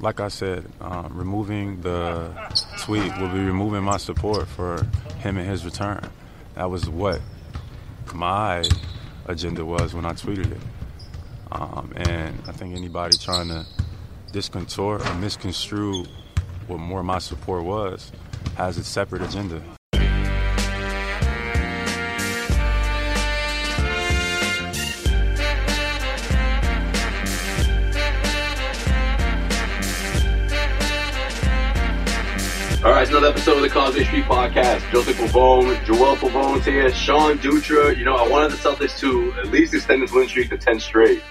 Like I said, um, removing the tweet will be removing my support for him and his return. That was what my agenda was when I tweeted it. Um, and I think anybody trying to discontort or misconstrue what more my support was has a separate agenda. All right, it's another episode of the Causeway Street Podcast. Joseph Pavone, Joel Pavone's here, Sean Dutra. You know, I wanted the Celtics to at least extend this win streak to 10 straight.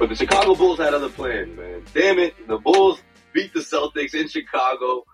But the Chicago Bulls had other plans, man. Damn it, the Bulls beat the Celtics in Chicago.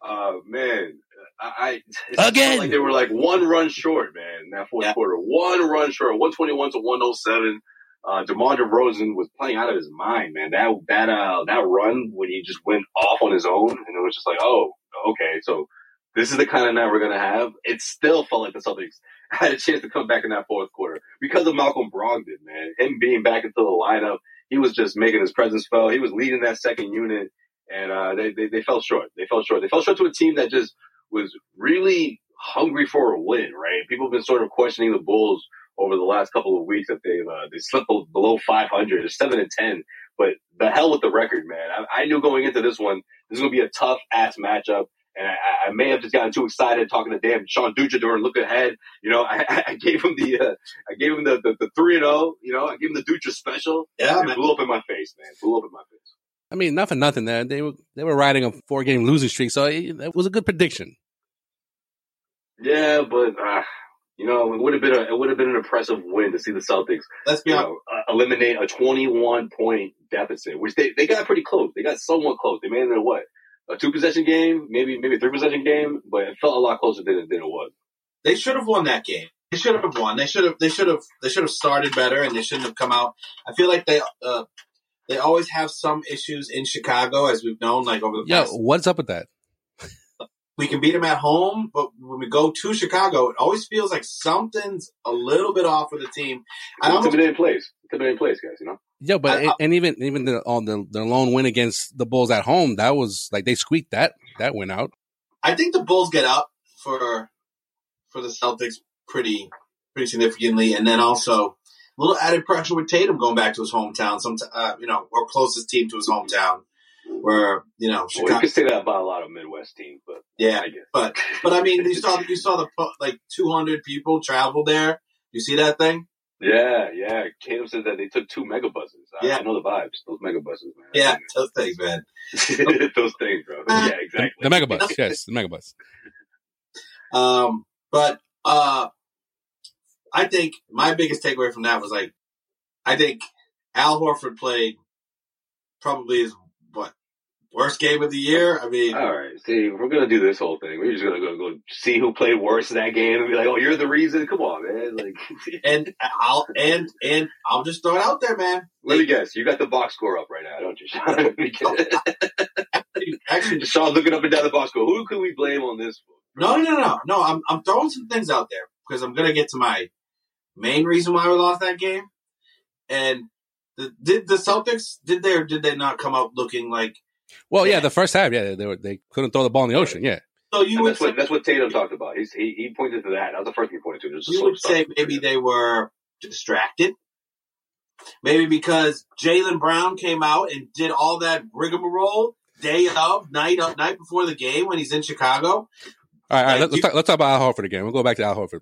Uh, man, I, I Again. like they were like one run short, man, in that fourth Yeah. quarter. One run short, 121 to 107. Uh, DeMar DeRozan was playing out of his mind, man. That, that, uh, that run when he just went off on his own and it was just like, oh, okay, so this is the kind of night we're gonna have. It still felt like the Celtics had a chance to come back in that fourth quarter because of Malcolm Brogdon, man. Him being back into the lineup, he was just making his presence felt. He was leading that second unit, and uh, they, they they fell short. They fell short. They fell short to a team that just was really hungry for a win. Right? People have been sort of questioning the Bulls over the last couple of weeks that they've uh, they slipped below 500, They're seven and ten. But the hell with the record, man. I, I knew going into this one, this is going to be a tough ass matchup. And I, I may have just gotten too excited talking to damn Sean Dutra during look ahead. You know, I, I gave him the, uh, I gave him the, the, the three and oh, you know, I gave him the Dutra special. Yeah, It man. blew up in my face, man. Blew up in my face. I mean, nothing, nothing. There, they were they were riding a four game losing streak, so it, it was a good prediction. Yeah, but, uh, you know, it would have been a, it would have been an impressive win to see the Celtics, Let's be you honest. know, uh, eliminate a 21 point deficit, which they, they got pretty close. They got somewhat close. They made it a what? A two possession game, maybe, maybe a three possession game, but it felt a lot closer than it, than it was. They should have won that game. They should have won. They should have. They should have. They should have started better, and they shouldn't have come out. I feel like they. Uh, they always have some issues in Chicago, as we've known, like over the yeah. past. what's up with that? We can beat them at home, but when we go to Chicago, it always feels like something's a little bit off with the team. I don't. Intimidating plays. Intimidating plays, guys, you know? Yeah, but I- I- and even even the on the the lone win against the Bulls at home, that was like they squeaked that that went out. I think the Bulls get up for for the Celtics pretty pretty significantly, and then also a little added pressure with Tatum going back to his hometown. Some uh, you know, or closest team to his hometown, where you know Well, you Chicago. could say that about a lot of Midwest teams, but Yeah, I guess. but but I mean, you saw you saw the like 200 people travel there. You see that thing? Yeah, yeah. Tatum said that they took two mega buses. I, Yeah. I know the vibes. Those mega buses, man. Yeah, those things, man. those things, bro. Yeah, exactly. The megabus, yes, the megabus. Um, but uh, I think my biggest takeaway from that was like, I think Al Horford played probably his what worst game of the year. I mean, All right. See, we're gonna do this whole thing. We're just gonna go go see who played worse in that game and be like, "Oh, you're the reason." Come on, man. Like, and I'll and and I'll just throw it out there, man. let me guess. You got the box score up right now, don't you, Sean? Me oh, guess. Sean's looking up and down the box. Go, who can we blame on this? No, no, no, no. No, I'm I'm throwing some things out there because I'm gonna get to my main reason why we lost that game. And the, did the Celtics did they or did they not come out looking like? Well, yeah, the first half, yeah, they were they couldn't throw the ball in the ocean. Yeah, So you And would that's what say, that's what Tatum talked about. He's, he he pointed to that. That was the first thing he pointed to. Just you would say maybe they were distracted. Maybe because Jaylen Brown came out and did all that rigmarole day of, night of, night before the game when he's in Chicago. all right, all right let's, you- talk, let's talk about Al Horford again. We'll go back to Al Horford.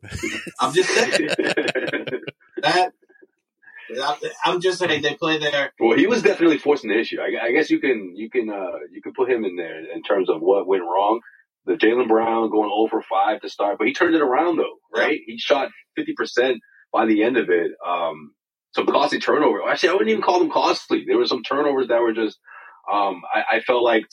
I'm just saying that. I'm just saying they play there. well, he was definitely forcing the issue. I, I guess you can you can uh, you can put him in there in terms of what went wrong. The Jaylen Brown going over five to start, but he turned it around though, right? He shot fifty percent by the end of it. Um, some costly turnover. Actually, I wouldn't even call them costly. There were some turnovers that were just. Um, I, I felt like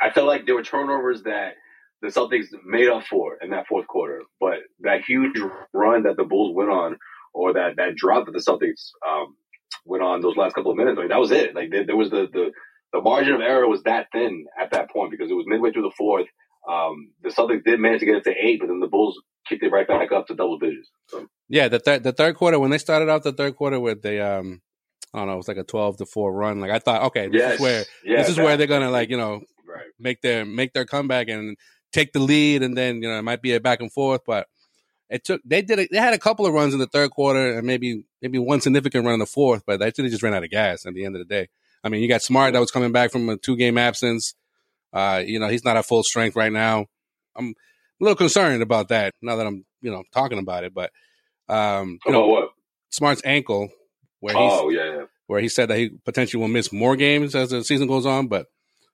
I felt like there were turnovers that the Celtics made up for in that fourth quarter. But that huge run that the Bulls went on, or that that drop that the Celtics um, went on those last couple of minutes, Like that was it. Like there, there was the, the the margin of error was that thin at that point because it was midway through the fourth. Um, the Celtics did manage to get it to eight, but then the Bulls kicked it right back up to double digits. So yeah, the third the third quarter when they started out the third quarter with the um, I don't know, it was like a twelve to four run. Like I thought, okay, this yes, is where yeah, this is where they're gonna like you know right. make their make their comeback and take the lead, and then you know it might be a back and forth, but it took they did it. They had a couple of runs in the third quarter, and maybe maybe one significant run in the fourth, but they just ran out of gas at the end of the day. I mean, you got Smart that was coming back from a two game absence. Uh, you know, he's not at full strength right now. I'm a little concerned about that now that I'm you know talking about it, but um, you know, what? Smart's ankle where Oh yeah, where he said that he potentially will miss more games as the season goes on. But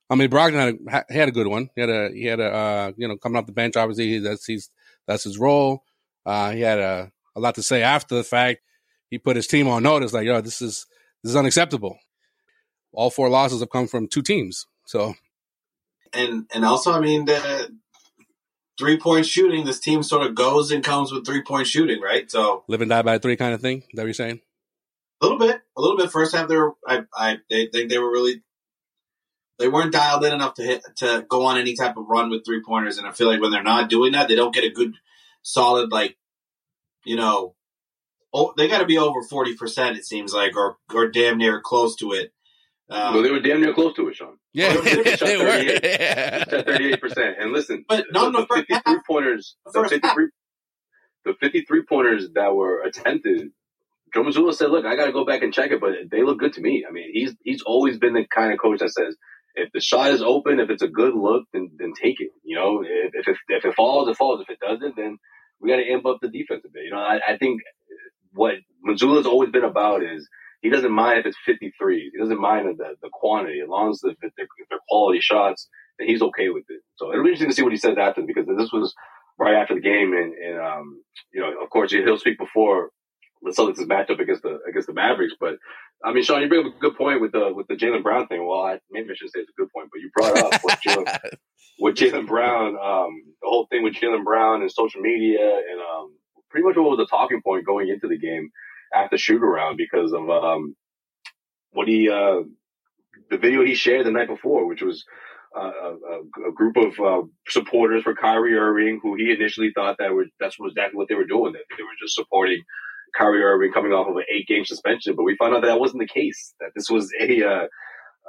I mean, Brogdon had a, he had a good one. He had a he had a uh, you know coming off the bench. Obviously, that's he's that's his role. Uh, he had a, a lot to say after the fact. He put his team on notice, like, yo, this is this is unacceptable. All four losses have come from two teams. So and and also, I mean, the three point shooting. This team sort of goes and comes with three point shooting, right? So live and die by three kind of thing. Is that what you're saying? a little bit, a little bit. First half, they were, I, I, they think they were really, they weren't dialed in enough to hit to go on any type of run with three pointers. And I feel like when they're not doing that, they don't get a good, solid like, you know, oh, they got to be over forty percent. It seems like, or or damn near close to it. Um, well, they were damn near close to it, Sean. Yeah, Well, they shot they were. 38. Yeah. thirty-eight percent. And listen, But no, the, no, the first half. fifty-three pointers, the First fifty-three, the fifty-three pointers that were attempted. Joe Mazzulla said, "Look, I got to go back and check it, but they look good to me. I mean, he's he's always been the kind of coach that says." If the shot is open, if it's a good look, then then take it. You know, if if it, if it falls, it falls. If it doesn't, then we got to amp up the defense a bit. You know, I, I think what Mazzulla's always been about is he doesn't mind if it's 53. He doesn't mind the, the quantity as long as the, if they're, if they're quality shots, then he's okay with it. So it'll be interesting to see what he says after because this was right after the game, and, and um, you know, of course, he'll speak before the Celtics' matchup against the against the Mavericks. But I mean, Sean, you bring up a good point with the with the Jaylen Brown thing. Well, I, maybe I should say it's a good point, but you brought up what Jaylen with Jaylen Brown, um, the whole thing with Jaylen Brown and social media, and um, pretty much what was the talking point going into the game after shoot around because of um, what he uh, the video he shared the night before, which was uh, a, a group of uh, supporters for Kyrie Irving, who he initially thought that were that's exactly what they were doing. That they were just supporting Kyrie Irving coming off of an eight game suspension. But we found out that, that wasn't the case. That this was a uh,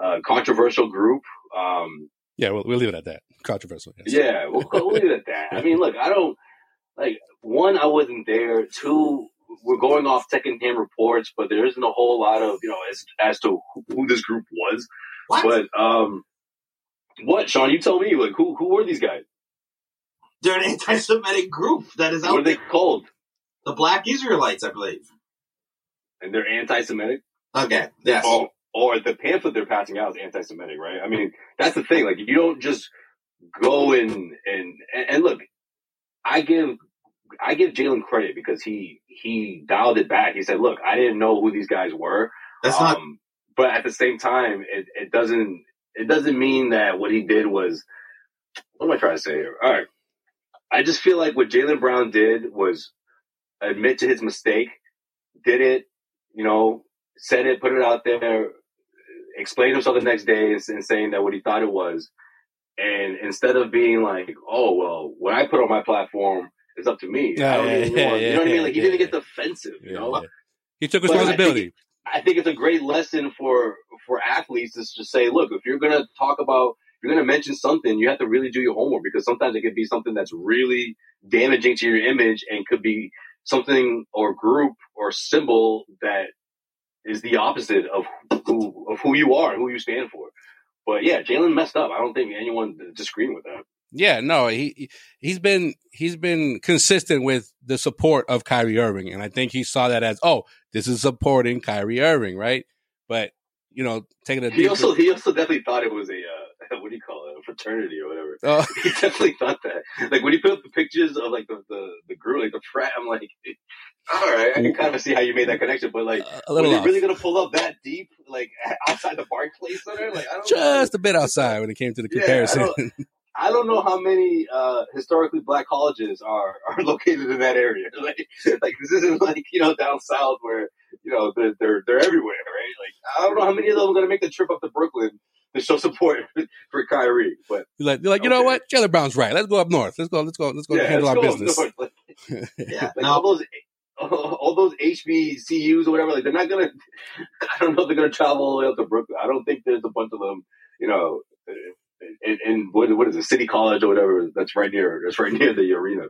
uh, controversial group. Um, Yeah, we'll, we'll leave it at that. Controversial. yes. yeah, we'll, we'll leave it at that. I mean, look, I don't like one. I wasn't there. Two, we're going off secondhand reports, but there isn't a whole lot of you know as as to who, who this group was. what? But um, what, Sean? You tell me. Like, who who were these guys? They're an anti-Semitic group that is What out are they there. called? The Black Israelites, I believe. And they're anti-Semitic. Okay. Yes. Oh, or the pamphlet they're passing out is anti-Semitic, right? I mean, that's the thing. Like, you don't just go and and and look. I give I give Jaylen credit because he he dialed it back. He said, "Look, I didn't know who these guys were." That's not. Um, but at the same time, it, it doesn't it doesn't mean that what he did was. What am I trying to say here? All right, I just feel like what Jaylen Brown did was admit to his mistake, did it, you know, said it, put it out there. explained himself the next day and, and saying that what he thought it was. And instead of being like, oh, well, what I put on my platform is up to me. Yeah, yeah, yeah, yeah, you know what I mean? Like, he didn't get defensive, you know? He took But I think- responsibility. I think it's a great lesson for for athletes is to say, look, if you're gonna talk about, you're gonna mention something, you have to really do your homework because sometimes it could be something that's really damaging to your image and could be something or group or symbol that is the opposite of who of who you are and who you stand for. But yeah, Jaylen messed up. I don't think anyone disagreeing with that. Yeah, no, he he- he's been he's been consistent with the support of Kyrie Irving, and I think he saw that as oh, this is supporting Kyrie Irving, right? But you know, taking a He also he also definitely thought it was a uh, what do you call it, fraternity or whatever. Oh. he definitely thought that. Like when he put up the pictures of like the the, the group, like the frat, I'm like, all right, I can kind of see how you made that connection, but like, a were they off. really gonna pull up that deep, like outside the Barclays Center? Like I don't know. just a bit outside when it came to the Yeah, comparison. don't- I don't know how many uh, historically black colleges are, are located in that area. Like, like this isn't like you know down south where you know they're they're, they're everywhere, right? Like I don't know how many of them are going to make the trip up to Brooklyn to show support for Kyrie, but You're like, you're like, you know what? Jaylen Brown's right. Let's go up north. Let's go. Let's go. Let's go yeah, handle our let's go business. Like, Yeah. like Now, all those all those HBCUs or whatever, like they're not gonna. I don't know if they're gonna travel all the way up to Brooklyn. I don't think there's a bunch of them, you know, uh, in, in what what is it, City College or whatever. That's right near. That's right near the arena.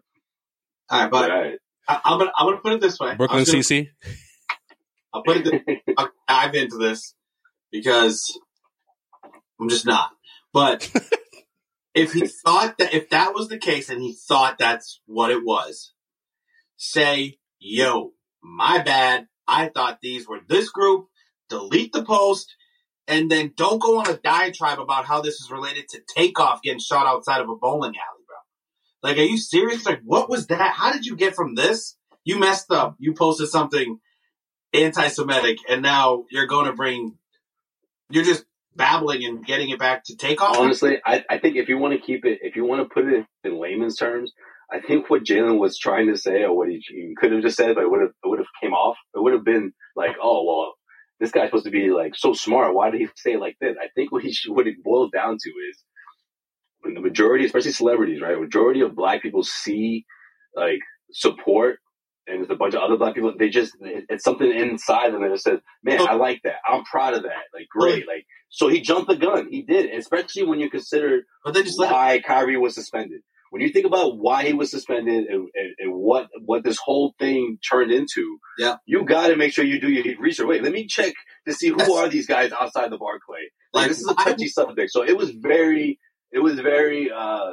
all right, but Right. I, I'm gonna I'm gonna put it this way. Brooklyn I'm gonna- CC. I'll put it. This, I'll dive into this because I'm just not. But if he thought that if that was the case and he thought that's what it was, say, "Yo, my bad. I thought these were this group." Delete the post. And then don't go on a diatribe about how this is related to takeoff getting shot outside of a bowling alley, bro. Like, are you serious? Like, what was that? How did you get from this? You messed up. You posted something anti-Semitic, and now you're going to bring, you're just babbling and getting it back to takeoff. Honestly, I, I think if you want to keep it, if you want to put it in layman's terms, I think what Jaylen was trying to say, or what he, he could have just said, but it would have it would have came off. It would have been like, oh well, this guy's supposed to be like so smart. Why did he say it like this? I think what he what it boils down to is when the majority, especially celebrities, right? Majority of black people see like support. And there's a bunch of other black people. They just it's something inside them that just says, man, I like that. I'm proud of that. Like, great. Like, so he jumped the gun. He did, especially when you consider but then just let why Kyrie was suspended. When you think about why he was suspended and, and, and what what this whole thing turned into, Yeah. you got to make sure you do your research. Wait, let me check to see who Yes. are these guys outside the Barclay. Like, Like, this is a touchy subject, so it was very, it was very, uh,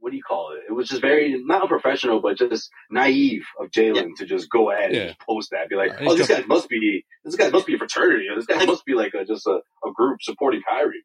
what do you call it? It was just very not unprofessional, but just naive of Jaylen to just go ahead Yeah. and post that, be like, oh, this guy must be, this guy must be a fraternity, or this guy must be like a, just a, a group supporting Kyrie.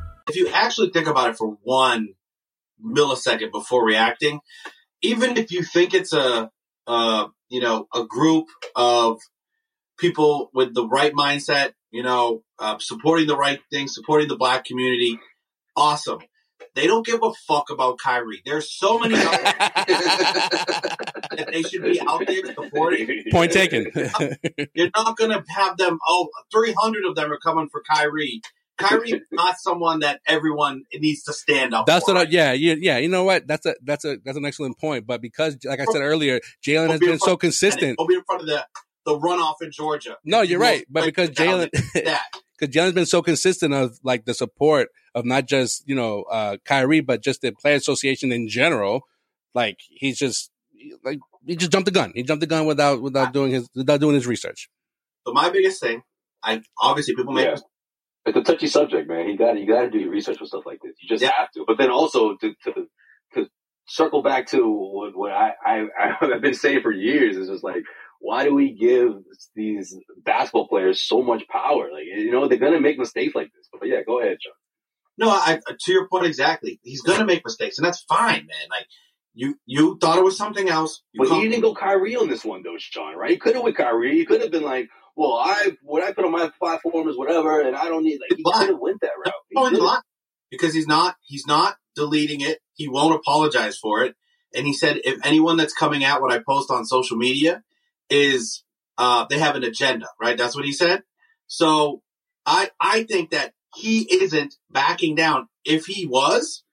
If you actually think about it for one millisecond before reacting, even if you think it's a, uh, you know, a group of people with the right mindset, you know, uh, supporting the right thing, supporting the black community, awesome. They don't give a fuck about Kyrie. There's so many other that they should be out there supporting. Point taken. You're not going to have them, oh, 300 of them are coming for Kyrie. Kyrie is not someone that everyone needs to stand up That's for. what. I, yeah, yeah, yeah. You know what? That's a that's a that's an excellent point. But because, like I said earlier, Jaylen has be been so consistent. Don't be in front of the, the runoff in Georgia. No, you're right. But because Jaylen, because Jaylen's been so consistent of like the support of not just you know uh Kyrie, but just the player association in general. Like he's just like he just jumped the gun. He jumped the gun without without doing his without doing his research. So my biggest thing, I obviously people make Yeah. It's a touchy subject, man. You got you got to do your research with stuff like this. You just Yeah. have to. But then also to to, to circle back to what, what I, I I've been saying for years is just like why do we give these basketball players so much power? Like, you know, they're going to make mistakes like this. But yeah, go ahead, John. No, I, to your point exactly. He's going to make mistakes, and that's fine, man. Like you, you thought it was something else. You But he didn't go Kyrie on this one, though, Sean. Right? He could have with Kyrie. He could have been like, "Well, I what I put on my platform is whatever, and I don't need." Like, he could have went that route. Oh, he's didn't. because he's not he's not deleting it. He won't apologize for it. And he said if anyone that's coming out what I post on social media is uh they have an agenda, right? That's what he said. So I I think that he isn't backing down. If he was,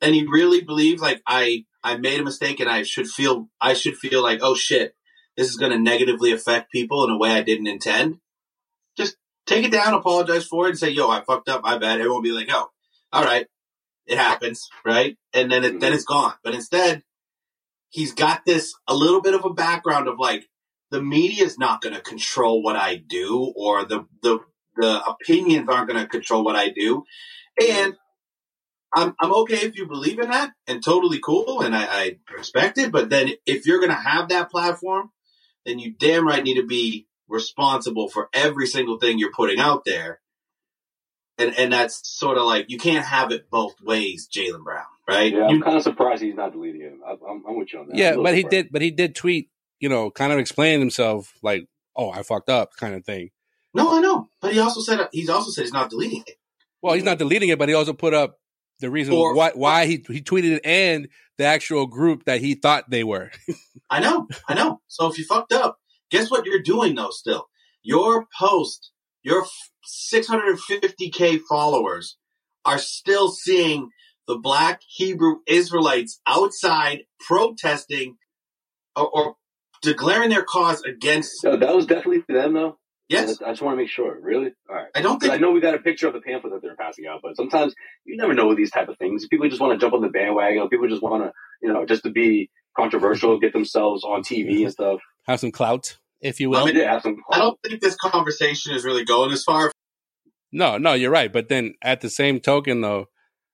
and he really believes like I I made a mistake and I should feel I should feel like oh shit this is going to negatively affect people in a way I didn't intend. Just take it down, apologize for it, and say yo I fucked up, my bad. Everyone will be like oh all right it happens right, and then it, then mm-hmm. it's gone. But instead he's got this a little bit of a background of like the media is not going to control what I do or the the the opinions aren't going to control what I do. And I'm, I'm okay if you believe in that and totally cool and I, I respect it. But then if you're going to have that platform, then you damn right need to be responsible for every single thing you're putting out there. And, and that's sort of like, you can't have it both ways, Jaylen Brown, right? Yeah, I'm You- kind of surprised he's not deleting him. I, I'm, I'm with you on that. Yeah, little but he did. But he did tweet. You know, kind of explaining himself, like, "Oh, I fucked up," kind of thing. no, I know. But he also said, he's also said he's not deleting it. Well, he's not deleting it, but he also put up the reason Or- why why he he tweeted it and the actual group that he thought they were. I know, I know. So if you fucked up, guess what you're doing though still? Your post, your 650k followers are still seeing the black Hebrew Israelites outside protesting or, or declaring their cause against. So that was definitely for them, though. Yes. I just want to make sure. Really? All right. I don't 'Cause think I know we got a picture of the pamphlet that they're passing out, but sometimes you never know with these type of things. People just want to jump on the bandwagon. People just want to, you know, just to be controversial, get themselves on TV and stuff. Have some clout, if you will. I mean, Yeah, have some. I don't think this conversation is really going as far. No, no, you're right. But then at the same token, though,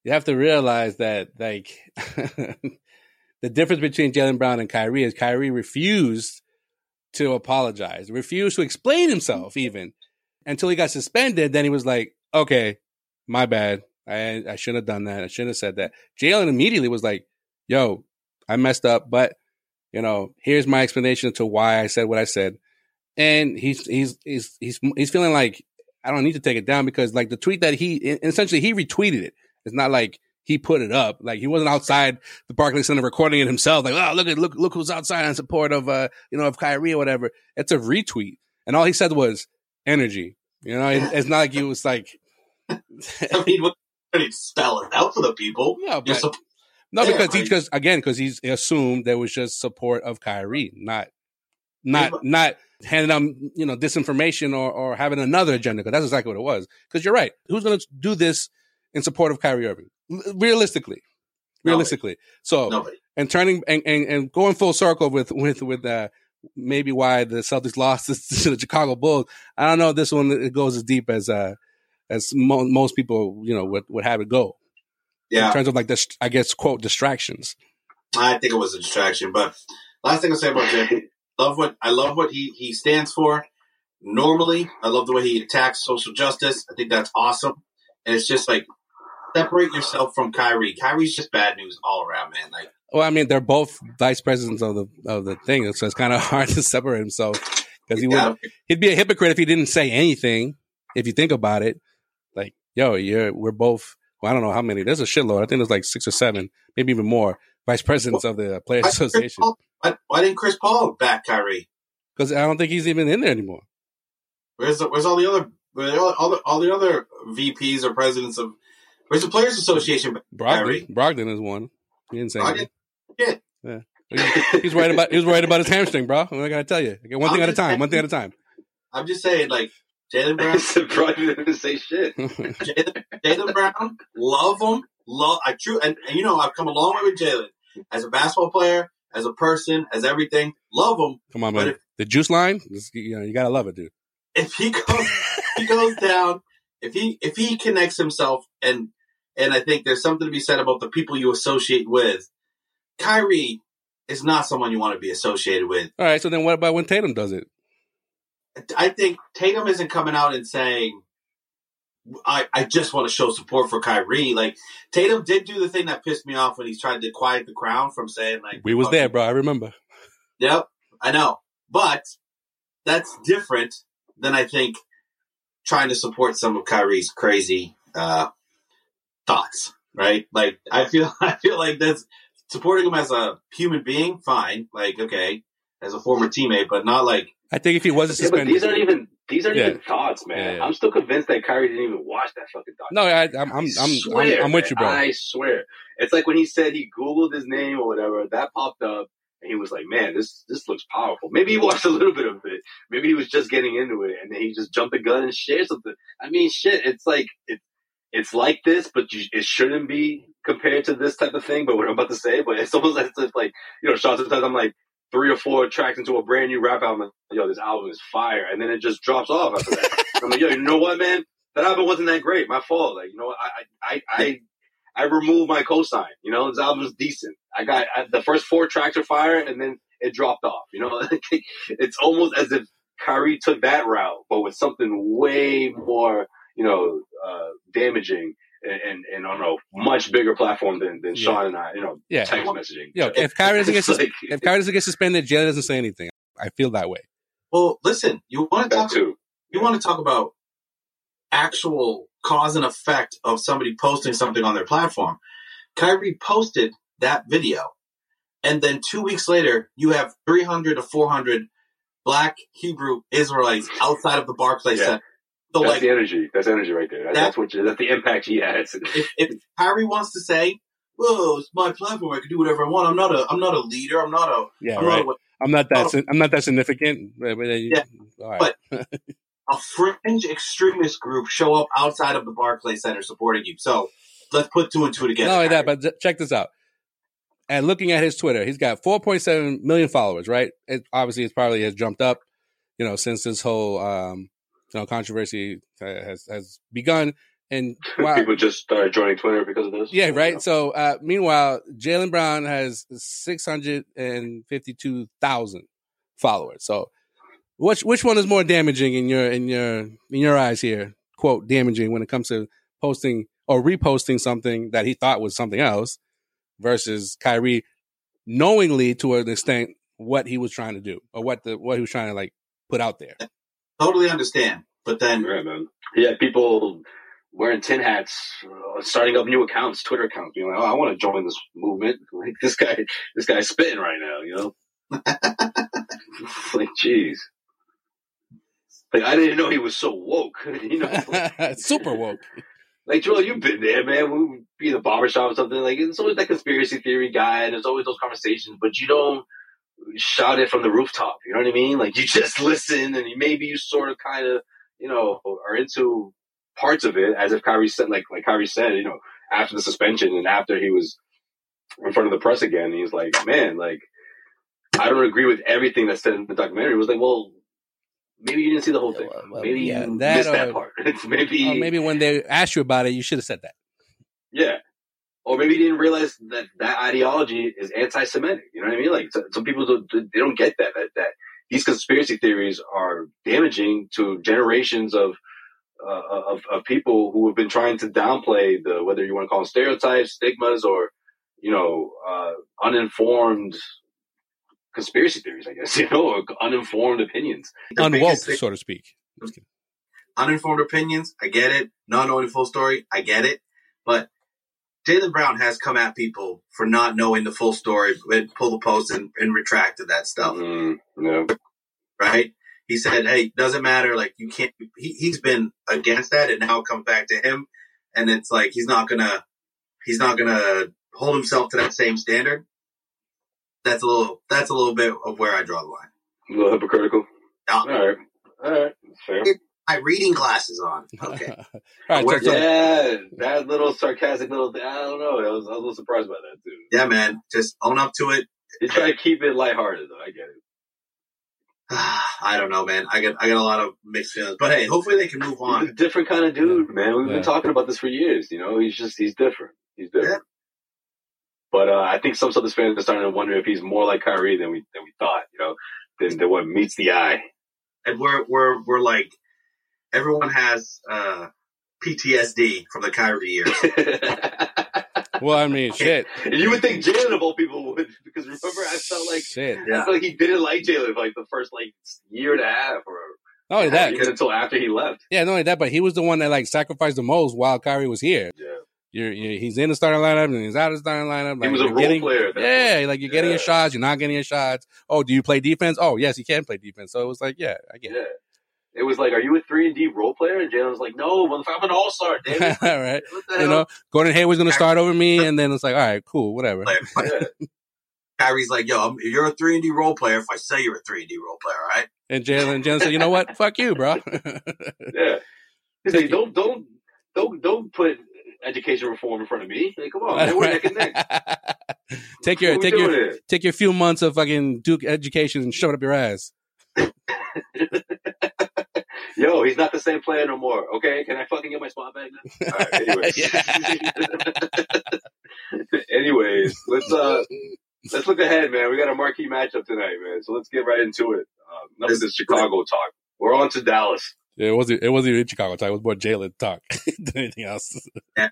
you have to realize that like the difference between Jaylen Brown and Kyrie is Kyrie refused to apologize, refused to explain himself even until he got suspended. Then he was like, "Okay, my bad. I I shouldn't have done that. I shouldn't have said that." Jaylen immediately was like, "Yo, I messed up, but you know, here's my explanation to why I said what I said." And he's he's he's he's he's feeling like I don't need to take it down because like the tweet that he essentially he retweeted it. It's not like he put it up. Like he wasn't outside the Barclays Center recording it himself. Like, oh look at look look who's outside in support of uh you know of Kyrie or whatever. It's a retweet, and all he said was energy. You know, it, it's not like he was like I mean, what do you spell it out for the people? no, but, no Yeah, because he because again because he's assumed there was just support of Kyrie, not Yeah, not but- not handing them you know disinformation or or having another agenda because that's exactly what it was. Because you're right, who's going to do this in support of Kyrie Irving? Realistically, realistically. So Nobody. and turning and, and, and going full circle with with with uh, maybe why the Celtics lost to the Chicago Bulls. I don't know if this one it goes as deep as uh as mo- most people you know would would have it go Yeah, in terms of like this I guess quote distractions. I think it was a distraction. But last thing I'll say about Jay, love what I love what he he stands for. Normally, I love the way he attacks social justice. I think that's awesome. And it's just like separate yourself from Kyrie. Kyrie's just bad news all around, man. Like Well, I mean they're both vice presidents of the of the thing, so it's kind of hard to separate himself because he would he'd be a hypocrite if he didn't say anything. If you think about it, like yo, you're we're both. Well, I don't know how many. There's a shitload. I think there's like six or seven, maybe even more vice presidents of the Players why, didn't Chris Association. Paul, why, why didn't Chris Paul back Kyrie? Because I don't think he's even in there anymore. Where's the, where's all the other all, all the all the other VPs or presidents of where's the Players Association? Brogdon, Kyrie. Brogdon is one. He didn't say Brogdon? anything. Yeah. He's, he's worried about he's worried about his hamstring, bro. I gotta tell you, one I'm thing at a time. saying- One thing at a time. I'm just saying, like Jaylen Brown, Surprised you didn't say shit. Jaylen, Jaylen Brown, love him, love. I true, and, and you know I've come a long way with Jaylen as a basketball player, as a person, as everything. Love him. Come on, But man. if- the juice line, you know, you gotta love it, dude. If he goes, if he goes down. If he if he connects himself and and I think there's something to be said about the people you associate with. Kyrie is not someone you want to be associated with. All right, so then what about when Tatum does it? I think Tatum isn't coming out and saying, I, I just want to show support for Kyrie. Like Tatum did do the thing that pissed me off when he tried to quiet the crowd from saying like We was there, bro. I remember. Yep, I know. But that's different than I think trying to support some of Kyrie's crazy uh thoughts, right? Like I feel I feel like that's supporting him as a human being, fine. Like, okay, as a former teammate, but not like I think if he wasn't Yeah, but suspended, these aren't even these aren't Yeah. even thoughts, man. Yeah, yeah. I'm still convinced that Kyrie didn't even watch that fucking documentary. no, I, I'm, I'm, I'm, I I'm, I'm with you, bro. I swear. It's like when he said he Googled his name or whatever, that popped up, and he was like, man, this this looks powerful. Maybe he watched a little bit of it. Maybe he was just getting into it, and then he just jumped the gun and shared something. I mean, shit, it's like, it, it's like this, but you, it shouldn't be compared to this type of thing, but what I'm about to say, but it's almost as if, like, you know, Sean, sometimes I'm like, three or four tracks into a brand new rap album, like, yo, this album is fire, and then it just drops off after that. I'm like, yo, you know what, man? That album wasn't that great. My fault. Like, you know, what? I, I, I, I removed my cosign. You know, this album was decent. I got I, the first four tracks are fire, and then it dropped off. You know, it's almost as if Kyrie took that route, but with something way more, you know, uh, damaging. And, and, and on a much bigger platform than, than Yeah. Sean and I, you know, Yeah. text messaging. Yo, if Kyrie doesn't get sus- like- if Kyrie doesn't get suspended, Jaylen doesn't say anything. I feel that way. Well, listen, you want to talk too. you want to talk about actual cause and effect of somebody posting something on their platform. Kyrie posted that video, and then two weeks later, you have 300 to 400 black Hebrew Israelites outside of the Barclays Yeah. Center. So, that's like, the energy. That's energy right there. That, That- that's what. That's the impact he has. if, if Kyrie wants to say, "Whoa, it's my platform. I can do whatever I want. I'm not a, I'm not a leader. I'm not a, Yeah, I'm right. not a, I'm not that. Si- I'm not that significant. But, but, Yeah, all right. but- a fringe extremist group show up outside of the Barclay Center supporting you. So let's put two and two together. Not only that, but check this out. And looking at his Twitter, he's got 4.7 million followers. Right? It, obviously, it's probably has jumped up, you know, since this whole um, you know controversy uh, has has begun. And wow, People just started joining Twitter because of this. yeah, right. So, uh, meanwhile, Jaylen Brown has six hundred and fifty-two thousand followers. So, which which one is more damaging in your in your in your eyes here? Quote damaging when it comes to posting or reposting something that he thought was something else versus Kyrie knowingly to an extent what he was trying to do or what the what he was trying to like put out there. totally understand. But then Yeah. Yeah, people wearing tin hats, uh, starting up new accounts, Twitter accounts, being like, "Oh, I want to join this movement." Like this guy, this guy's spitting right now. You know, like, jeez. Like I didn't know he was so woke. you know, Super woke. like Joel, you've been there, man. We would be in the barbershop or something. Like it's always that conspiracy theory guy, and there's always those conversations, but you don't shout it from the rooftop. You know what I mean? Like you just listen, and maybe you sort of kind of, you know, are into parts of it, as if Kyrie said, like like Kyrie said, you know, after the suspension and after he was in front of the press again, he's like, man, like I don't agree with everything that's said in the documentary. It was like, well. Maybe you didn't see the whole thing. well, maybe yeah, you that missed that part. Maybe Or maybe when they asked you about it, you should have said that. Yeah. Or maybe you didn't realize that that ideology is anti-Semitic. You know what I mean? Like so- some people don't, they don't get that, that that these conspiracy theories are damaging to generations of uh, of of people who have been trying to downplay the whether you want to call them stereotypes, stigmas, or you know uh, uninformed conspiracy theories. I guess you know or uninformed opinions. the Unwoke, biggest thing- so to speak. Uninformed opinions, I get it. Not knowing the full story, I get it. But Jaylen Brown has come at people for not knowing the full story, and pulled the post and, and retracted that stuff. Mm, no. right? He said, "Hey, doesn't matter. Like you can't." He, he's been against that, and now it comes back to him, and it's like he's not gonna, he's not gonna hold himself to that same standard. That's a little. That's a little bit of where I draw the line. A little hypocritical. Yeah. All right. All right. Fair. My reading glasses on. Okay. All right, Where- so, so- Yeah, that little sarcastic little thing. I don't know. I was, I was a little surprised by that too. yeah, man. Just own up to it. You try to keep it lighthearted though. I get it. I don't know, man. I got I got a lot of mixed feelings, but hey, hopefully they can move He's a on. different kind of dude, man. We've Yeah. been talking about this for years. You know, he's just he's different. He's different. But uh, I think some Celtics fans are starting to wonder if he's more like Kyrie than we than we thought. You know, than, than what meets the eye. And we're we're we're like everyone has uh, PTSD from the Kyrie years. Well, I mean, shit. And you would think Jaylen of all people would, because remember I felt like Shit. I felt like he didn't like Jaylen for like the first like year and a half or Not only that, even until after he left. yeah, not only that, but he was the one that like sacrificed the most while Kyrie was here. Yeah. You're, you're he's in the starting lineup and he's out of the starting lineup. He was a role getting, player Yeah, like you're getting your shots, you're not getting your shots. Oh, do you play defense? Oh, yes, he can play defense. So it was like, yeah, I get Yeah. It was like, are you a three and D role player? And Jaylen was like, no, motherfucker, I'm an all star, it. it. all right. You hell? know, Gordon Hayward's going to start over me, and then it's like, all right, cool, whatever. Yeah. Kyrie's like, yo, I'm, you're a three and D role player. If I say you're a three and D role player, right? And Jaylen, Jaylen said, you know what? Fuck you, bro. Yeah. He's like, don't, don't, don't, don't put education reform in front of me. Like, come on, man, we're neck and neck. take your, take your, here? take your few months of fucking Duke education and shove it up your ass. Yo, he's not the same player no more. Okay, can I fucking get my spot back now? All right, anyways. anyways, let's uh, let's look ahead, man. We got a marquee matchup tonight, man. So let's get right into it. Um, enough of this Chicago talk. We're on to Dallas. Yeah, it wasn't, it wasn't even Chicago talk. It was more Jaylen talk than anything else. Yeah.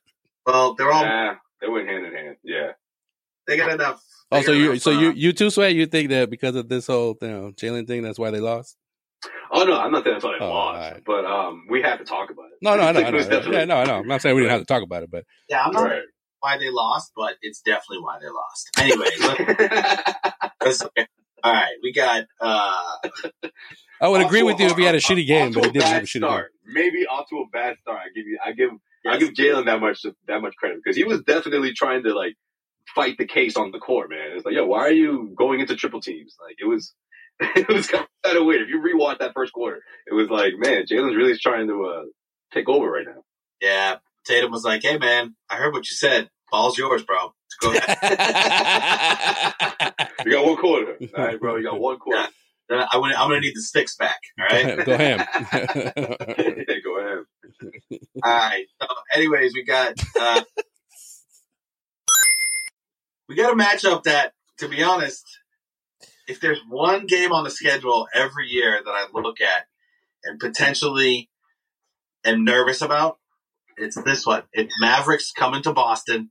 Well, they're all Yeah, they went hand in hand. Yeah. they got enough. they Also, got you, enough, so uh, you, you too, Sway, you think that because of this whole, you know, Jaylen thing, that's why they lost? Oh no, I'm not saying that's why they Oh, lost, alright. but um, we have to talk about it. No, no, I know, I know. definitely- Yeah, no, I know. I'm not saying we didn't have to talk about it, but Yeah, I'm not Right. why they lost, but it's definitely why they lost. Anyway, let- let's- okay. all right, we got uh I would agree with to you if he had a shitty game, but he didn't have a shitty start. Maybe off to a bad start. I give you, I give, I give Jaylen that much, that much credit because he was definitely trying to like fight the case on the court, man. It's like, yo, why are you going into triple teams? Like it was, it was kind of weird. If you rewatch that first quarter, it was like, man, Jaylen's really trying to uh, take over right now. yeah, Tatum was like, Hey man, I heard what you said. Ball's yours, bro. Go ahead. game. You got one quarter, all right, bro. You got one quarter. Uh, I want I'm gonna need the sticks back. All right. Go ham. Go ahead. All right. So, anyways, we got uh, we got a matchup that, to be honest, if there's one game on the schedule every year that I look at and potentially am nervous about, it's this one. It's Mavericks coming to Boston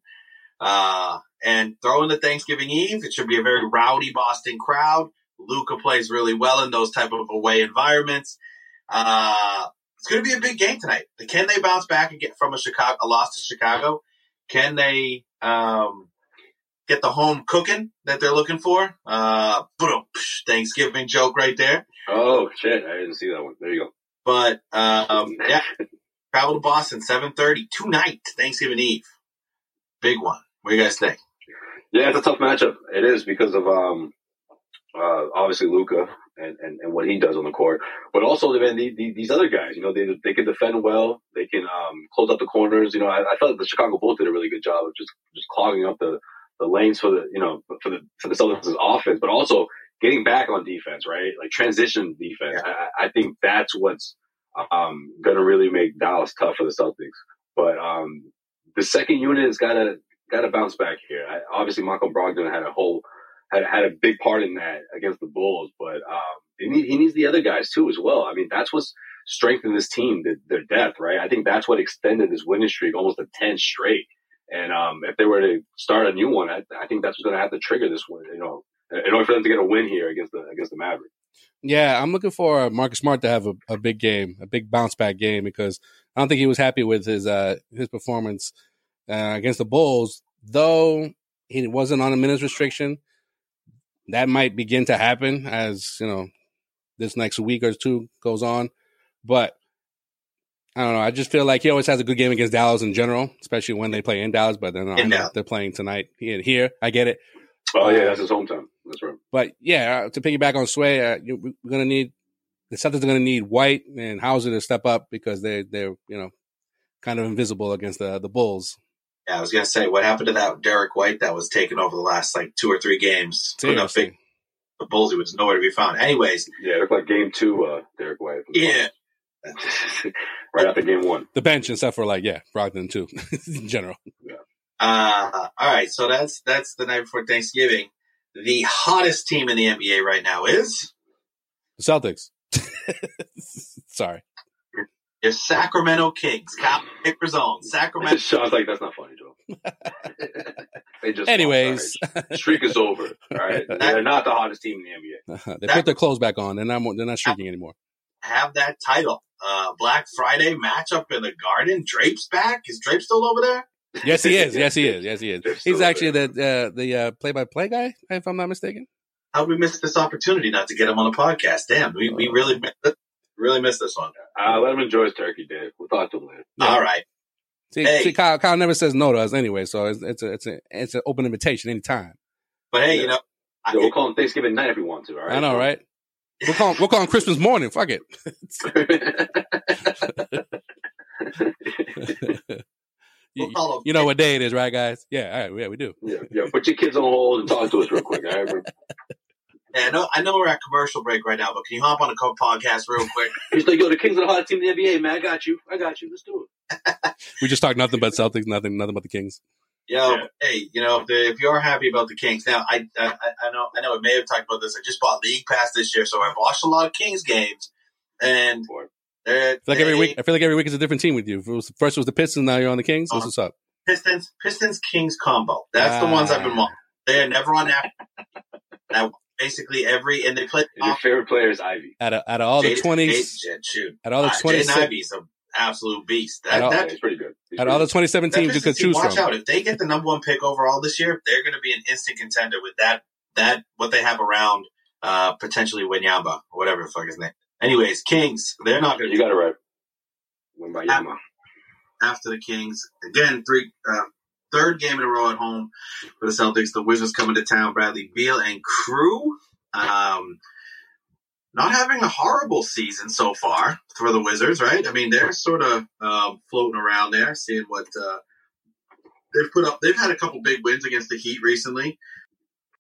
uh, and throwing the Thanksgiving Eve. It should be a very rowdy Boston crowd. Luka plays really well in those type of away environments. Uh, it's going to be a big game tonight. Can they bounce back and get from a Chicago a loss to Chicago? Can they um, get the home cooking that they're looking for? Uh, Thanksgiving joke right there. Oh shit, I didn't see that one. There you go. But um, yeah, travel to Boston seven thirty tonight, Thanksgiving Eve. Big one. What do you guys think? Yeah, it's a tough matchup. It is because of um, uh, obviously Luka and, and, and what he does on the court, but also man, the, the, these other guys. You know, they they can defend well. They can um, close up the corners. You know, I, I felt the Chicago Bulls did a really good job of just just clogging up the, the lanes for the you know for the for the Celtics' offense, but also getting back on defense. Right, like transition defense. I, I think that's what's um, going to really make Dallas tough for the Celtics. But um, the second unit has got to got to bounce back here. I, obviously, Michael Brogdon had a whole had, had a big part in that against the Bulls, but um, he, need, he needs the other guys too as well. I mean, that's what's strengthened this team, the, their depth, right? I think that's what extended this winning streak almost to ten straight. And um, if they were to start a new one, I, I think that's what's going to have to trigger this one. You know, in order for them to get a win here against the against the Mavericks. Yeah, I'm looking for Marcus Smart to have a, a big game, a big bounce back game, because I don't think he was happy with his uh, his performance uh, against the Bulls. Though he wasn't on a minutes restriction, that might begin to happen as you know this next week or two goes on. But I don't know. I just feel like he always has a good game against Dallas in general, especially when they play in Dallas. But then I In know Dallas. they're playing tonight here. Here, I get it. Oh yeah, that's his hometown. That's right. But yeah, uh, to piggyback on Sway, uh, we're going to need the Celtics are going to need White and Hauser to step up because they they're you know kind of invisible against the the Bulls. Yeah, I was gonna say what happened to that Derrick White that was taken over the last like two or three games. Putting up big Seriously. the Bulls, he was nowhere to be found. Anyways, Yeah, it looked like game two, uh, Derrick White. from yeah, Bucks. right after game one. The bench and stuff for like yeah, Brogdon too in general. Uh, all right, so that's that's the night before Thanksgiving. The hottest team in the NBA right now is The Celtics. Sorry. your Sacramento Kings. Cop paper zone. Sacramento. Sean's like, that's not funny, Joe. they just Anyways, lost, streak is over. All right, they're not the hottest team in the NBA. they put their clothes back on. They're not. They're not streaking anymore. Have that title. Uh, Black Friday matchup in the Garden. Drape's back. Is Drape still over there? Yes, he is. Yes, he is. Yes, he is. They're He's actually there. the uh, the uh, play-by-play guy, if I'm not mistaken. How we missed this opportunity not to get him on the podcast? Damn, we, we really missed really missed this one. Uh, let him enjoy his turkey, Dave. We'll talk to him later. All right. See, Hey. see Kyle, Kyle never says no to us anyway, so it's, it's a it's a it's an open invitation anytime. But hey, you know, I, Yo, we'll call him Thanksgiving night if we want to. All right. I know, right? We'll call we'll call him Christmas morning. Fuck it. we'll you, you know what day it is, right, guys? Yeah, all right, yeah, we do. yeah, yeah. Put your kids on hold and talk to us real quick. All right. Yeah, I know, I know we're at commercial break right now, but can you hop on a podcast real quick? He's like, yo, the Kings are the hottest team in the NBA, man. I got you. I got you. Let's do it. We just talked nothing but Celtics, nothing nothing but the Kings. Yo, Yeah. hey, you know, if, the, if you're happy about the Kings, now I, I I know I know I may have talked about this. I just bought League Pass this year, so I've watched a lot of Kings games, and I feel like every week, I feel like every week is a different team with you. It was, first it was the Pistons, now you're on the Kings. That's what's up. Pistons Pistons Kings combo. That's the ones I've been Ah. watching. They are never on that. Now, basically every and they play. And your favorite player is Ivey. Out of out of all the twenties, Jaden- shoot, out of all the Uh, twenty, Jaden Ivey's an absolute beast. At That, all- that, Yeah, pretty good. He's out of all the pretty twenty seven that teams you could choose watch from. out if they get the number one pick overall this year, they're going to be an instant contender with that that what they have around uh potentially Winyamba or whatever the fuck his name. Anyways, Kings, they're not going to. You got it right. Win by Yama. after the Kings again. Three uh, third game in a row at home for the Celtics. The Wizards coming to town. Bradley Beal and crew. Um, not having a horrible season so far for the Wizards, right? I mean, they're sort of um, floating around there, seeing what uh, they've put up. They've had a couple big wins against the Heat recently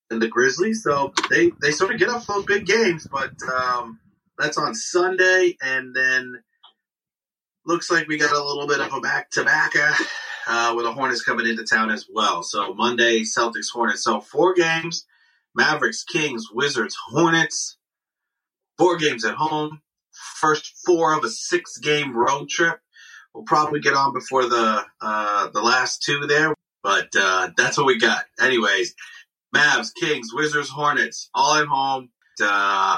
and the Grizzlies, so they they sort of get off those big games. But um, that's on Sunday, and then looks like we got a little bit of a back to back uh with the Hornets coming into town as well. So Monday, Celtics, Hornets. So four games: Mavericks, Kings, Wizards, Hornets. Four games at home. First four of a six-game road trip. We'll probably get on before the uh, the last two there, but uh, that's what we got. Anyways, Mavs, Kings, Wizards, Hornets, all at home. Uh,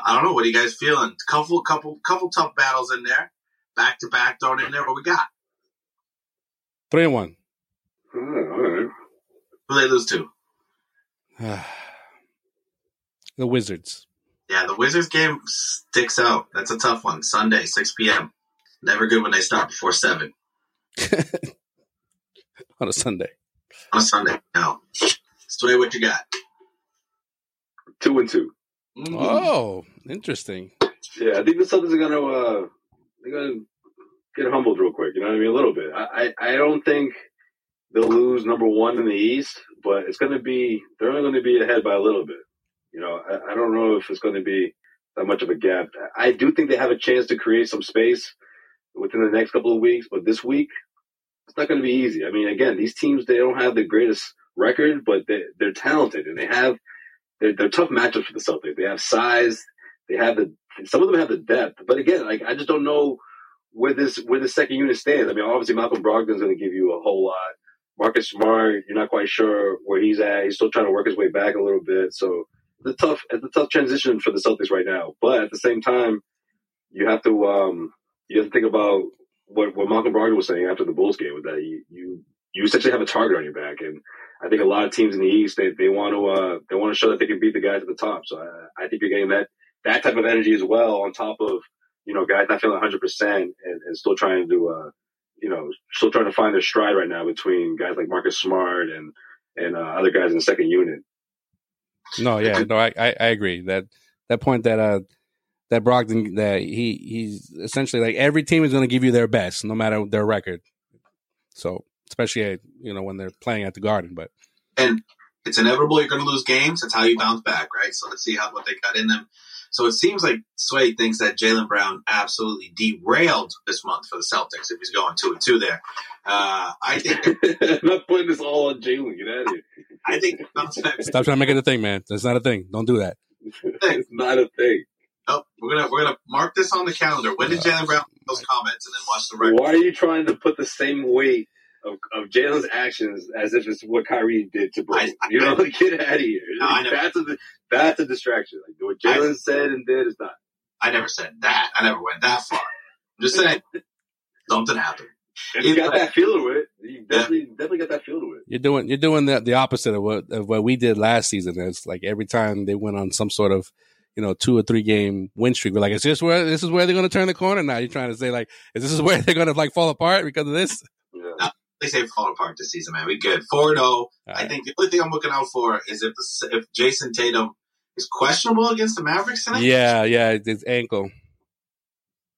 I don't know. What are you guys feeling? Couple, couple, couple tough battles in there, back to back thrown in there. What we got? Three and one. Oh, all right. Who they lose to? the Wizards. Yeah, the Wizards game sticks out. That's a tough one. Sunday, 6 p.m. Never good when they start before 7 on a Sunday. on a Sunday. No. Sway, what you got? Two and two. Mm. Oh, interesting. Yeah, I think the Celtics are gonna uh they're gonna get humbled real quick. You know what I mean? A little bit. I I, I don't think they'll lose number one in the East, but it's gonna be they're only going to be ahead by a little bit. You know, I, I don't know if it's going to be that much of a gap. I do think they have a chance to create some space within the next couple of weeks, but this week it's not going to be easy. I mean, again, these teams they don't have the greatest record, but they they're talented and they have they're, they're tough matchups for the Celtics. They have size. They have the some of them have the depth, but again, like I just don't know where this where the second unit stands. I mean, obviously Malcolm Brogdon's going to give you a whole lot. Marcus Smart, you're not quite sure where he's at. He's still trying to work his way back a little bit. So a tough it's a tough transition for the Celtics right now. But at the same time, you have to um you have to think about what what Malcolm Brogdon was saying after the Bulls game with that you you you essentially have a target on your back and. I think a lot of teams in the East they, they want to uh, they want to show that they can beat the guys at the top. So I, I think you're getting that that type of energy as well on top of you know guys not feeling 100 percent and, and still trying to uh, you know still trying to find their stride right now between guys like Marcus Smart and and uh, other guys in the second unit. No, yeah, no, I, I, I agree that that point that uh that Brogdon that he he's essentially like every team is going to give you their best no matter their record. So especially uh, you know when they're playing at the Garden, but And it's inevitable you're going to lose games. That's how you bounce back, right? So let's see how what they got in them So it seems like Sway thinks that Jaylen Brown absolutely derailed this month for the Celtics if he's going two and two there. Uh, I think I'm not putting this all on Jaylen. Get out of here. I think Stop trying to make it a thing, man. That's not a thing. Don't do that. It's not a thing. Oh, we're gonna we're gonna mark this on the calendar. When did Jaylen Brown make those comments and then watch the record? Why are you trying to put the same weight of, of Jaylen's actions as if it's what Kyrie did to Brooklyn? I- I- you know, like, get out of here. No, I never- that's a that's a distraction. Like what Jaylen said and did is not. I never said that. I never went that far. I'm just saying something happened. If you got that feel to it, you definitely definitely got that feel to it. You're doing you're doing the the opposite of what of what we did last season. It's like every time they went on some sort of you know two or three game win streak, we're like, is this where this is where they're going to turn the corner? Now you're trying to say like, is this is where they're going to like fall apart because of this? Yeah. They say fall apart this season, man. We good. Four zero. I think the only thing I'm looking out for is if the if Jayson Tatum is questionable against the Mavericks tonight. Yeah, yeah, it's ankle.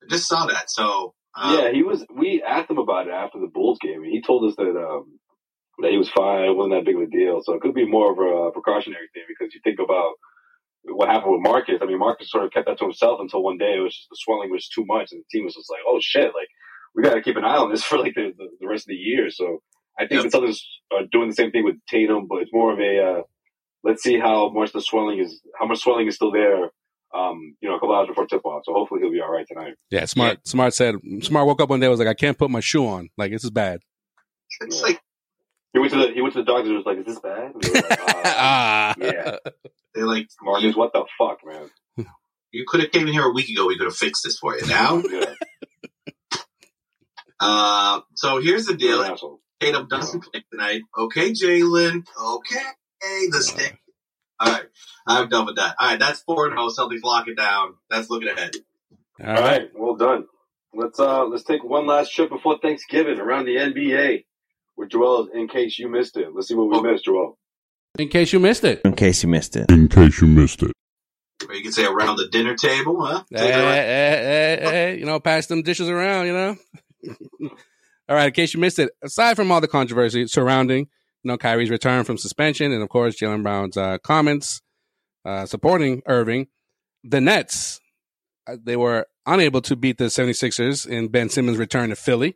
I just saw that. So um, yeah, he was. We asked him about it after the Bulls game, and he told us that um, that he was fine. It wasn't that big of a deal. So it could be more of a precautionary thing because you think about what happened with Marcus. I mean, Marcus sort of kept that to himself until one day it was just the swelling was too much, and the team was just like, "Oh shit!" Like we got to keep an eye on this for like the, the, the rest of the year. So I think Yep. the Celtics are doing the same thing with Tatum, but it's more of a uh, let's see how much the swelling is, how much swelling is still there. Um, you know, a couple hours before tip off. So hopefully he'll be all right tonight. Yeah, smart. Smart said. Smart woke up one day and was like, I can't put my shoe on. Like this is bad. it's Yeah. like He went to the he went to the doctor and was like, "Is this bad?" And they were like, uh, ah, yeah. they like Marcus, what the fuck, man? you could have came in here a week ago. We could have fixed this for you. Now, Yeah, uh, so here's the deal. an asshole. Tatum doesn't play tonight. Okay, Jaylen. Okay, the stick. All right, I'm done with that. All right, that's four and zero. Celtics lock it down. That's looking ahead. All All right. right, well done. Let's uh let's take one last trip before Thanksgiving around the NBA with Joel. In case you missed it, let's see what we missed, Joel. In case you missed it. In case you missed it. In case you missed it. Or you can say around the dinner table, huh? Hey, Take it around. hey, eh, eh, hey, eh, hey, you know, pass them dishes around, you know. All right, in case you missed it, aside from all the controversy surrounding, you know, Kyrie's return from suspension, and of course Jaylen Brown's uh, comments uh, supporting Irving, the Nets uh, they were unable to beat the 76ers in Ben Simmons' return to Philly.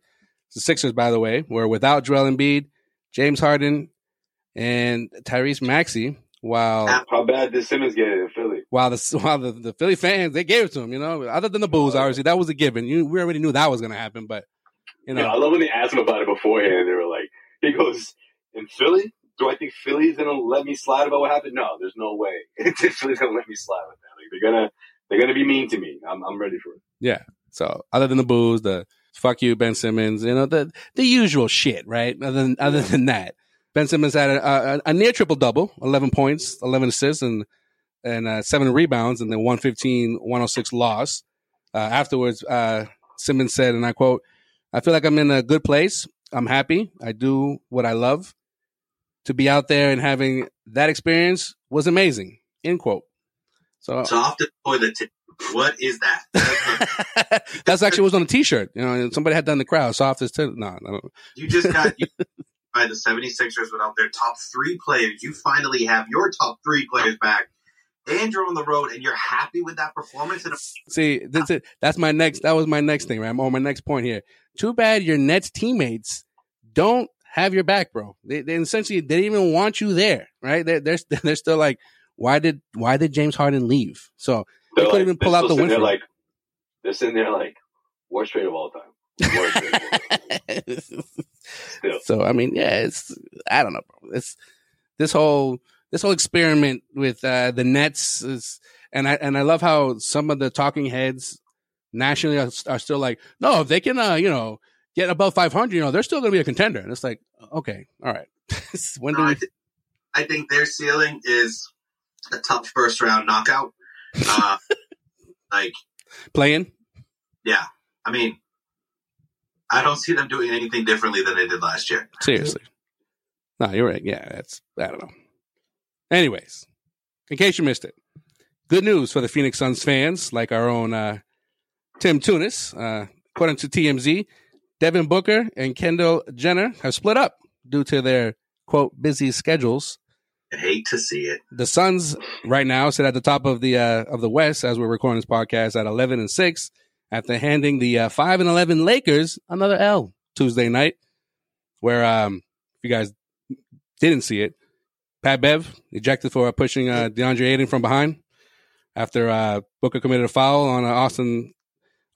The Sixers, by the way, were without Joel Embiid, James Harden, and Tyrese Maxey. While How bad did Simmons get it in Philly? while the while the, the Philly fans they gave it to him, you know, other than the Bulls, obviously that was a given. You we already knew that was going to happen, but you know, Yeah, I love when they asked him about it beforehand. They were like, he goes, "In Philly, do I think Philly's gonna let me slide about what happened? No, there's no way. Philly's gonna let me slide with that. Like, they're gonna they're gonna be mean to me. I'm I'm ready for it. yeah. So other than the booze, the fuck you, Ben Simmons, you know, the the usual shit, right? Other than other than that, Ben Simmons had a, a, a near triple double, eleven points, eleven assists, and and uh, seven rebounds, and then 115, 106 loss. Uh, afterwards, uh, Simmons said, and I quote, "I feel like I'm in a good place. I'm happy. I do what I love. To be out there and having that experience was amazing." End quote. So Soft as toilet tip. What is that? That's actually was on a T-shirt. You know, and somebody had done the crowd. Soft as t- no, no. You just got you, by the 76ers without their top three players. You finally have your top three players back. And you're on the road and you're happy with that performance. And See, that's it. That's my next. That was my next thing, right? I'm on my next point here. Too bad your Nets teammates don't have your back, bro. They, they essentially they didn't even want you there, right? They're they're, they're still like, why did why did James Harden leave? So they They're couldn't like, even pull out the win. there like they're sitting there like worst trade of all time. Worst trade of all time. So I mean, yeah, it's I don't know, bro. It's this whole this whole experiment with uh, the Nets is, and I and I love how some of the talking heads nationally are, are still like, no, if they can, uh, you know, get above five hundred, you know, they're still going to be a contender. And it's like, okay, all right. when do No, I, we? I think their ceiling is a tough first round knockout. Uh, like, Playing? yeah. I mean, I don't see them doing anything differently than they did last year. Seriously. No, you're right. Yeah, that's I don't know. Anyways, in case you missed it, good news for the Phoenix Suns fans, like our own uh, Tim Tunis. Uh, according to TMZ, Devin Booker and Kendall Jenner have split up due to their quote busy schedules. I hate to see it. The Suns right now sit at the top of the uh, of the West as we're recording this podcast at eleven and six after handing the uh, five and eleven Lakers another L Tuesday night. Where um, if you guys didn't see it, Pat Bev ejected for pushing uh, DeAndre Ayton from behind after uh, Booker committed a foul on uh, Austin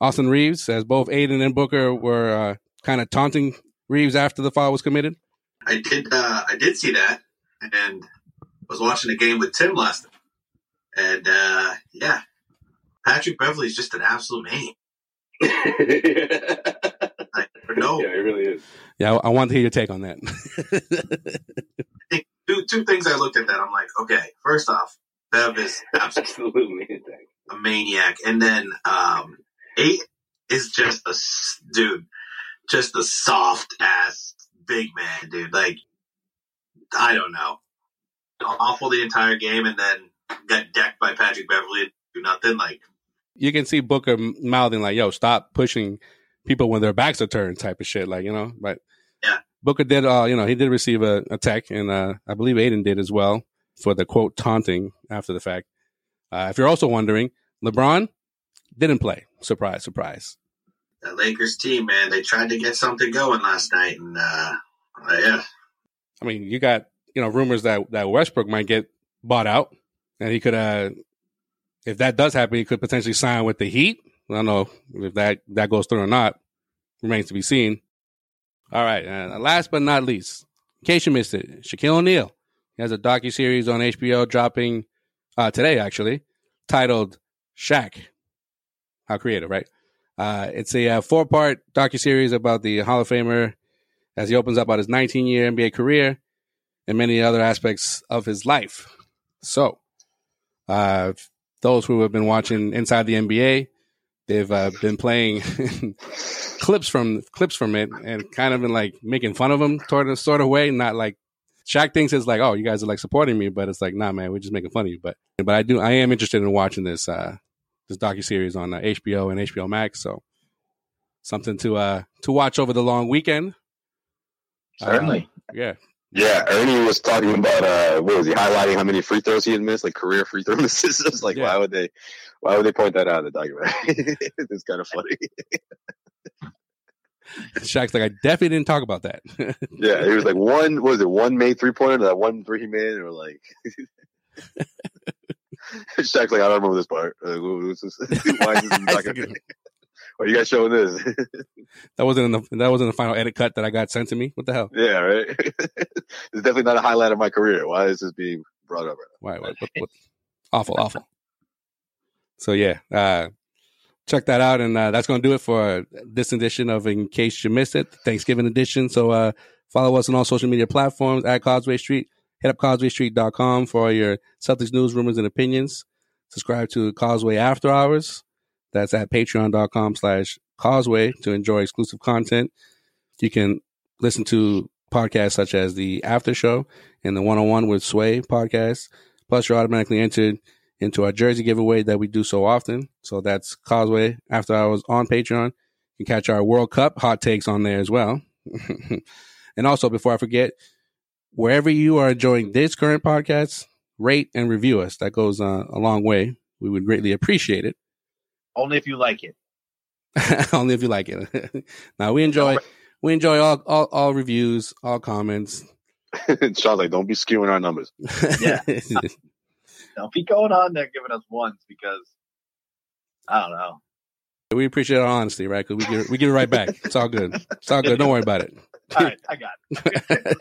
Austin Reaves, as both Ayton and Booker were uh, kind of taunting Reaves after the foul was committed. I did. Uh, I did see that, and was watching a game with Tim last night, and uh, yeah, Patrick Beverley is just an absolute maniac. like, no, Yeah, it really is. Yeah, I, I want to hear your take on that. two two things I looked at that. I'm like, okay, first off, Bev is absolutely Absolutely. a maniac, and then um, eight is just a dude, just a soft ass big man, dude. Like, I don't know, awful the entire game, and then got decked by Patrick Beverley. and Do nothing. Like, you can see Booker mouthing like, "Yo, stop pushing people when their backs are turned," type of shit. Like you know, but Yeah. Booker did. Uh, you know, he did receive a, a tech, and uh, I believe Ayton did as well for the quote taunting after the fact. Uh, if you're also wondering, LeBron didn't play. Surprise, surprise. the Lakers team, man, they tried to get something going last night, and uh, uh, yeah, I mean, you got you know rumors that that Westbrook might get bought out, and he could, uh, if that does happen, he could potentially sign with the Heat. I don't know if that that goes through or not. Remains to be seen. All right, and last but not least, in case you missed it, Shaquille O'Neal he has a docu series on HBO dropping uh, today, actually, titled Shaq. How creative, right? Uh, it's a uh, four part docu series about the Hall of Famer as he opens up about his 19 year NBA career and many other aspects of his life. So, uh, those who have been watching Inside the NBA, they've uh, been playing clips from clips from it and kind of been like making fun of him toward a sort of way, not like Shaq thinks it's like, oh, you guys are like supporting me, but it's like, nah, man, we're just making fun of you. But but I do, I am interested in watching this uh, this docu series on uh, HBO and HBO Max. So something to uh to watch over the long weekend. Certainly. Uh, yeah. Yeah, Ernie was talking about uh what was he highlighting how many free throws he had missed, like career free throw misses. It's like Yeah. why would they why would they point that out in the documentary? it's kind of funny. Shaq's like, I definitely didn't talk about that. Yeah, he was like one what was it, one made three pointer, that one three he made, or like Shaq's like, I don't remember this part. Like, what- what's this? Why is this in the? Why are you guys showing this? that wasn't in the that wasn't the final edit cut that I got sent to me. What the hell? yeah, right. it's definitely not a highlight of my career. Why is this being brought up right Why? What, what, what? Awful, awful. So yeah, uh, check that out, and uh, that's going to do it for this edition of In Case You Missed It, Thanksgiving edition. So uh, follow us on all social media platforms at Causeway Street. Hit up causewaystreet.com for all your Celtics news, rumors, and opinions. Subscribe to Causeway After Hours. That's at patreon.com slash causeway to enjoy exclusive content. You can listen to podcasts such as the After Show and the One on One with Sway podcast. Plus, you're automatically entered into our jersey giveaway that we do so often. So that's Causeway After Hours on Patreon. You can catch our World Cup hot takes on there as well. and also, before I forget, wherever you are enjoying this current podcast, rate and review us. That goes uh, a long way. We would greatly appreciate it. Only if you like it. Only if you like it. now we enjoy we enjoy all, all all reviews, all comments. Sean's like, don't be skewing our numbers. Yeah. Don't be going on there giving us ones because I don't know. we appreciate our honesty, right? Because we give we give it right back. It's all good. It's all good. Don't worry about it. All right, I got it.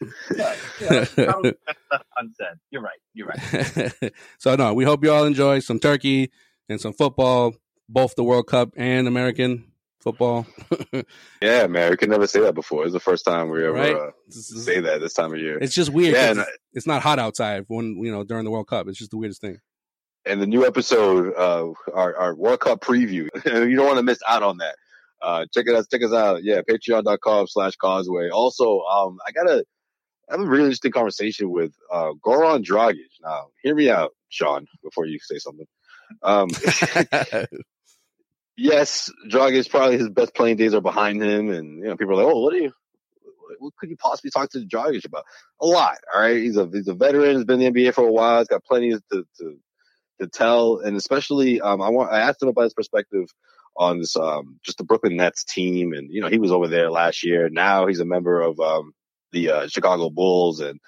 yeah, yeah, probably best left unsaid. You're right. You're right. so no, we hope you all enjoy some turkey and some football, both the World Cup and American football. Yeah, man, we could never say that before. It's the first time we ever Right. uh, say that this time of year. It's just weird. Yeah, 'cause and, it's, it's not hot outside when you know during the World Cup. It's just the weirdest thing. and the new episode, uh, our, our World Cup preview. you don't want to miss out on that. Uh, check it out. Check us out. Yeah, patreon.com slash causeway. Also, um, I got to have a really interesting conversation with, uh, Goran Dragic. Now, hear me out, Sean, before you say something. Um, yes, Dragic probably his best playing days are behind him. And, you know, people are like, oh, what are you, what could you possibly talk to Dragic about? A lot. All right. He's a, he's a veteran. He's been in the NBA for a while. He's got plenty to, to, to tell. And especially, um, I want, I asked him about his perspective on this, um, just the Brooklyn Nets team. And, you know, he was over there last year. Now he's a member of, um, the, uh, Chicago Bulls and,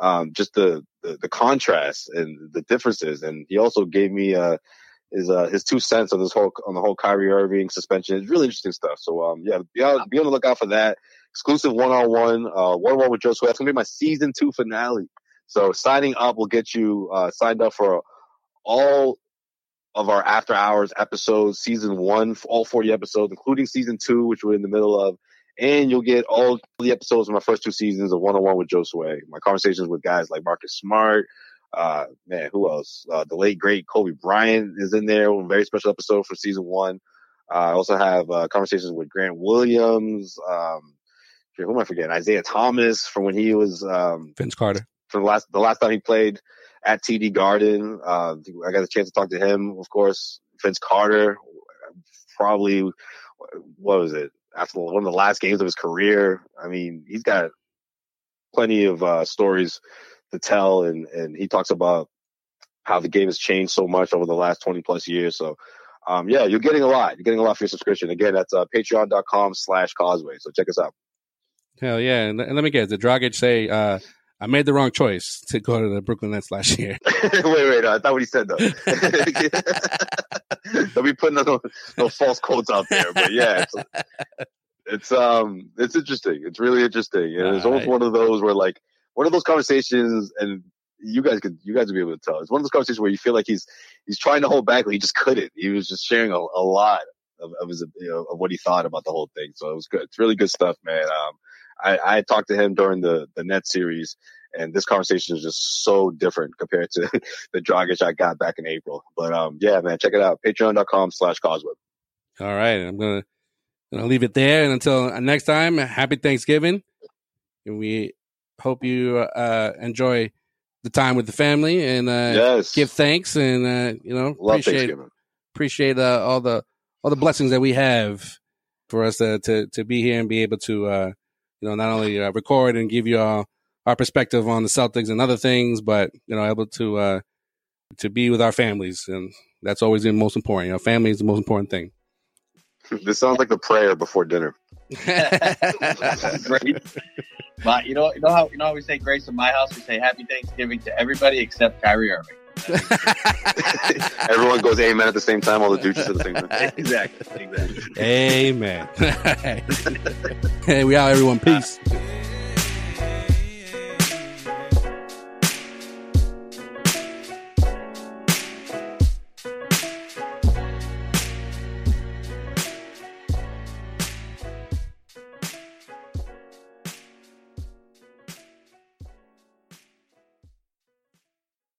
um, just the, the, the contrast and the differences. And he also gave me, uh, his uh, his two cents on this whole on the whole Kyrie Irving suspension. It's really interesting stuff. So um yeah, be on, be on the lookout for that. Exclusive one on one, uh one on one with Joe Sway. That's gonna be my season two finale. So signing up will get you uh signed up for all of our after hours episodes, season one, all 40 episodes, including season two, which we're in the middle of. And you'll get all the episodes of my first two seasons of one on one with Joe Sway. My conversations with guys like Marcus Smart, uh, man, who else? Uh, the late great Kobe Bryant is in there. A very special episode for season one. Uh, I also have uh, conversations with Grant Williams. Um, who am I forgetting? Isaiah Thomas from when he was um, Vince Carter. From the last the last time he played at TD Garden. Uh, I got a chance to talk to him, of course. Vince Carter, probably what was it after one of the last games of his career? I mean, he's got plenty of uh, stories to tell, and and he talks about how the game has changed so much over the last 20 plus years. So, um, yeah, you're getting a lot. You're getting a lot for your subscription. Again, that's uh, patreon.com slash causeway. So check us out. Hell yeah. And, and let me guess, did Dragic say, uh, I made the wrong choice to go to the Brooklyn Nets last year? wait, wait, no, I thought what he said though. Don't be putting no, no false quotes out there, but yeah, it's, it's um, it's interesting. It's really interesting, and it's almost one of those where like one of those conversations, and you guys could you guys would be able to tell. It's one of those conversations where you feel like he's he's trying to hold back, but he just couldn't. He was just sharing a, a lot of, of his you know, of what he thought about the whole thing. So it was good. It's really good stuff, man. Um, I, I talked to him during the the net series, and this conversation is just so different compared to the Dragic I got back in April. But um, yeah, man, check it out. Patreon.com slash Causeway. All right, I'm gonna gonna leave it there, and until next time, happy Thanksgiving, and we hope you uh, enjoy the time with the family and uh, yes. give thanks and uh, you know Love appreciate appreciate uh, all the all the blessings that we have for us to to, to be here and be able to uh, you know not only uh, record and give you all our perspective on the Celtics and other things, but you know able to uh, to be with our families and that's always the most important. You know, family is the most important thing. This sounds like the prayer before dinner. Great. But you know, you know how you know how we say grace in my house. We say Happy Thanksgiving to everybody except Kyrie Irving. Everyone goes amen at the same time. All the douches at the same time. exactly. Exactly. Amen. hey, we out, everyone. Peace. Ah.